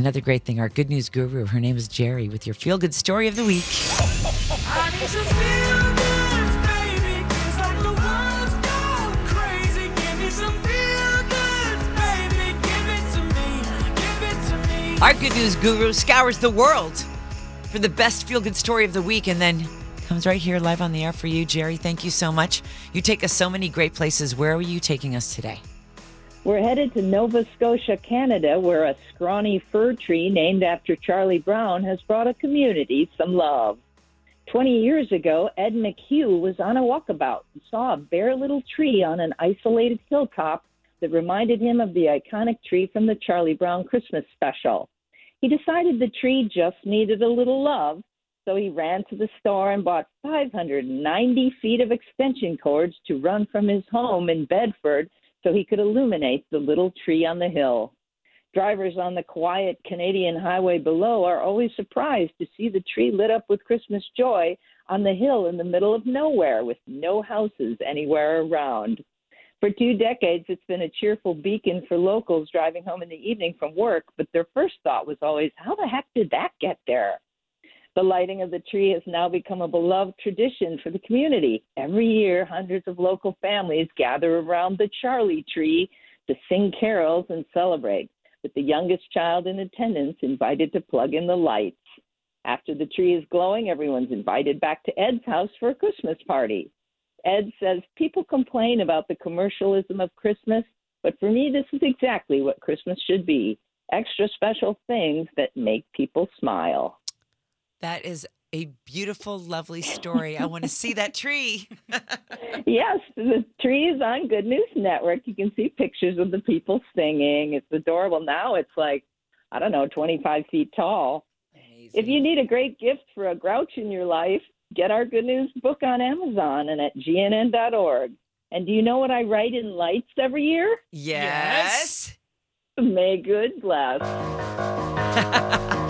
Another great thing, our good news guru, her name is Jerry, with your feel good story of the week. I need some feel-goods, baby. It's like the world's gone crazy. Give me some feel-goods, baby. Give it to me. Give it to me. Our good news guru scours the world for the best feel good story of the week and then comes right here live on the air for you, Jerry. Thank you so much. You take us so many great places. Where are you taking us today? We're headed to Nova Scotia, Canada, where a scrawny fir tree named after Charlie Brown has brought a community some love. 20 years ago, Ed McHugh was on a walkabout and saw a bare little tree on an isolated hilltop that reminded him of the iconic tree from the Charlie Brown Christmas special. He decided the tree just needed a little love, so he ran to the store and bought 590 feet of extension cords to run from his home in Bedford so he could illuminate the little tree on the hill. Drivers on the quiet Canadian highway below are always surprised to see the tree lit up with Christmas joy on the hill in the middle of nowhere with no houses anywhere around. For two decades, it's been a cheerful beacon for locals driving home in the evening from work, but their first thought was always, how the heck did that get there? The lighting of the tree has now become a beloved tradition for the community. Every year, hundreds of local families gather around the Charlie tree to sing carols and celebrate, with the youngest child in attendance invited to plug in the lights. After the tree is glowing, everyone's invited back to Ed's house for a Christmas party. Ed says people complain about the commercialism of Christmas, but for me, this is exactly what Christmas should be extra special things that make people smile. That is a beautiful, lovely story. I want to see that tree. Yes, the tree is on Good News Network. You can see pictures of the people singing. It's adorable. Now it's like, I don't know, 25 feet tall. If you need a great gift for a grouch in your life, get our Good News book on Amazon and at gnn.org. And do you know what I write in lights every year? Yes. May good bless.